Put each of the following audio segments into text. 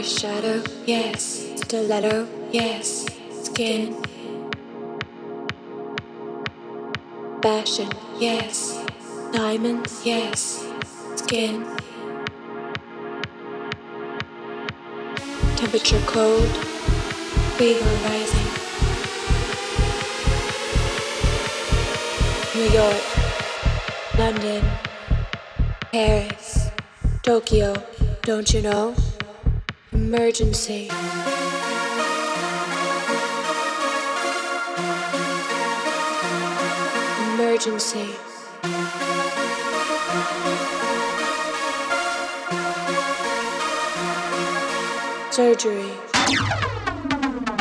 Eyeshadow, yes. Stiletto, yes. Skin. Fashion, yes. Diamonds, yes. Skin. Temperature cold. Fever rising. New York. London. Paris. Tokyo. Don't you know? Emergency. Emergency. Surgery.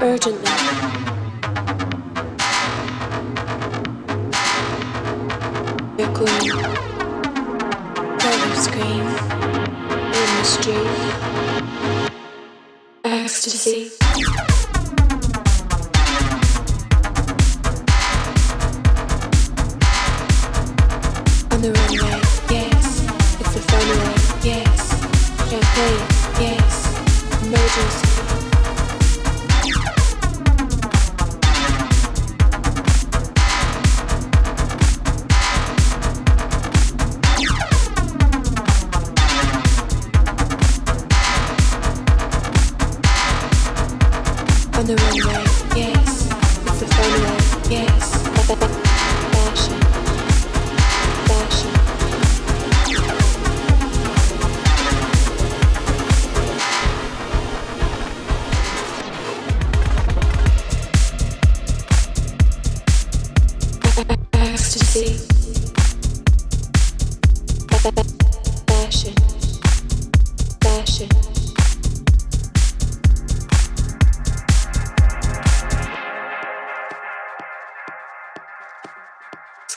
Urgently. Your queen. Color screen. In the street. Ecstasy.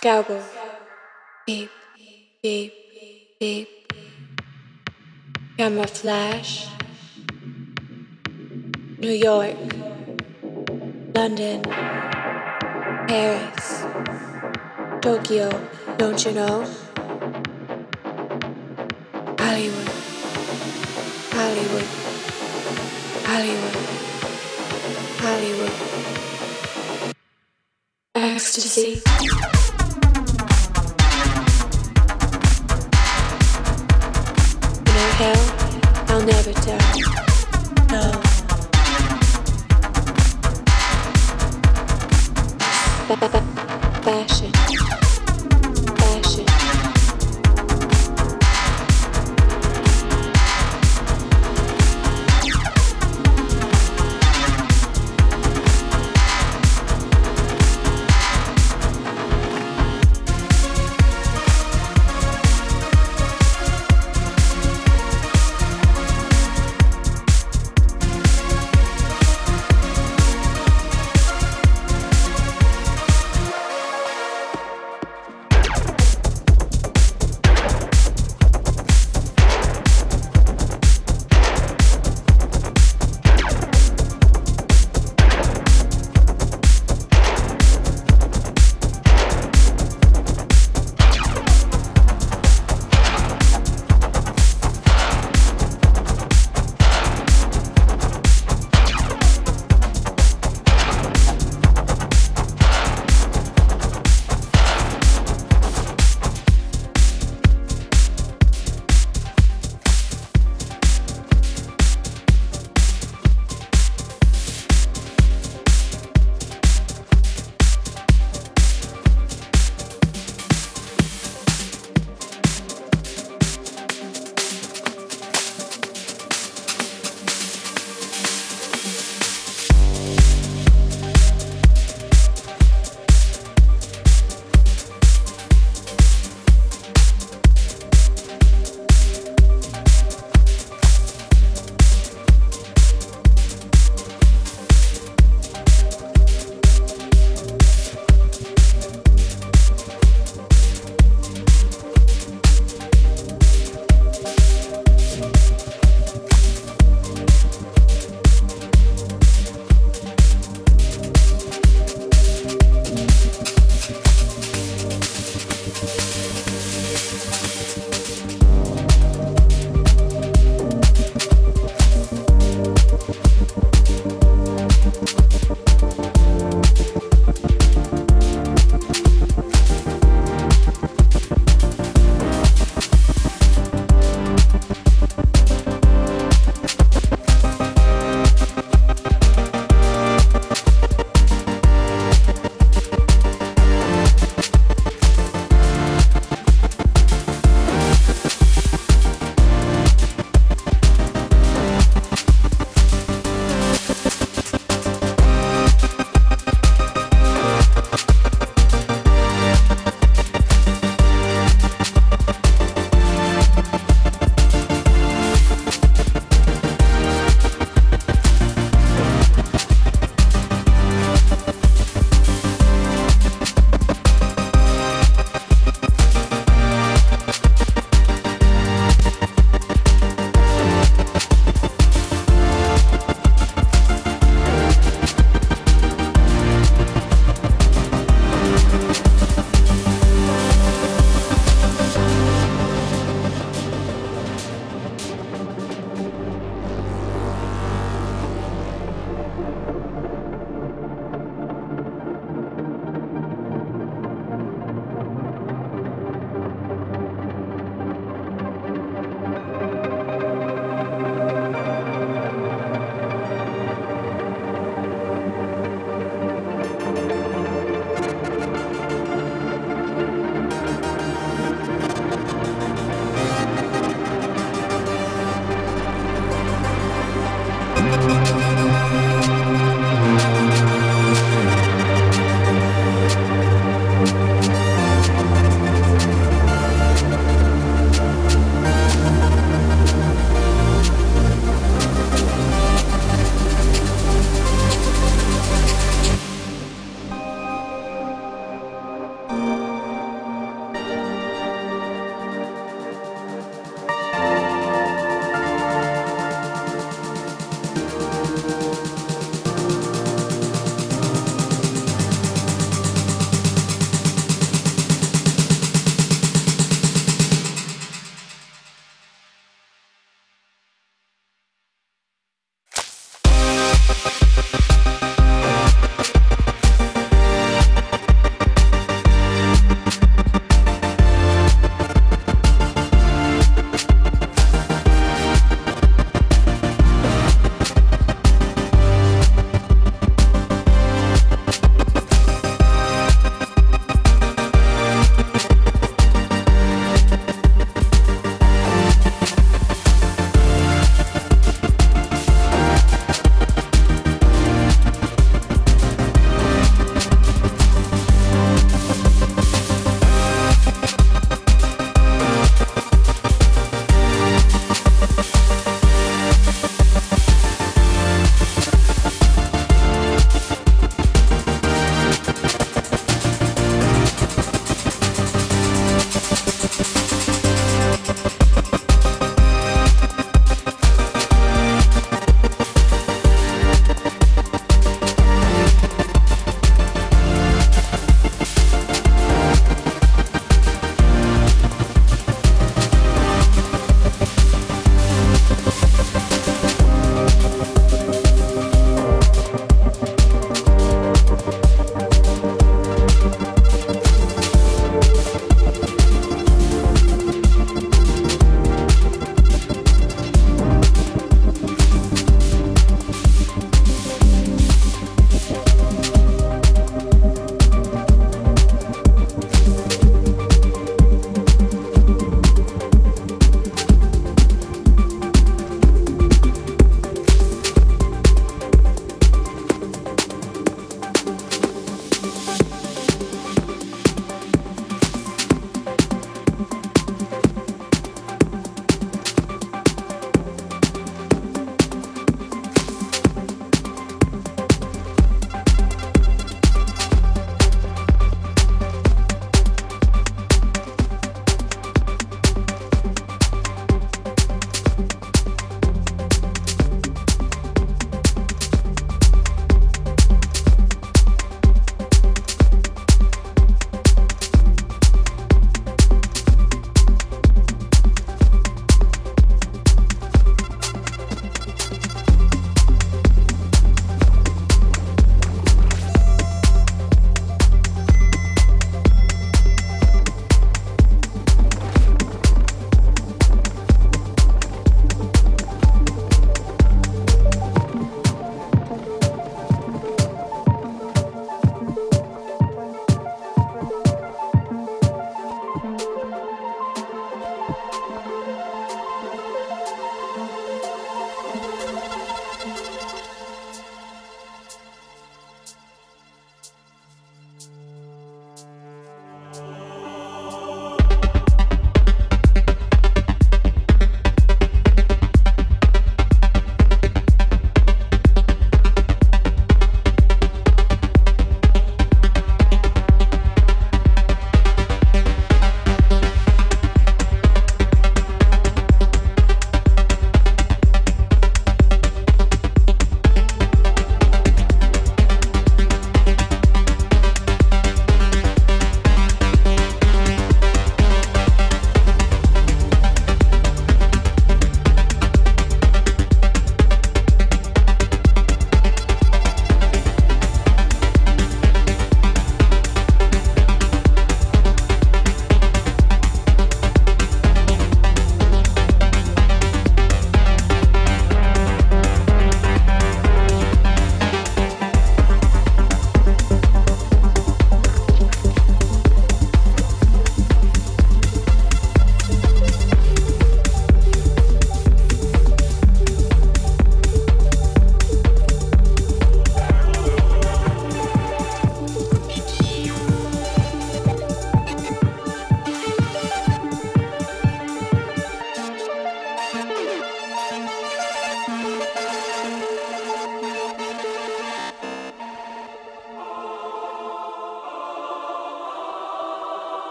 Scalpel. Beep, beep, beep. Camera flash. New York. London. Paris. Tokyo. Don't you know? Hollywood. Hollywood. Hollywood. Hollywood. Ecstasy.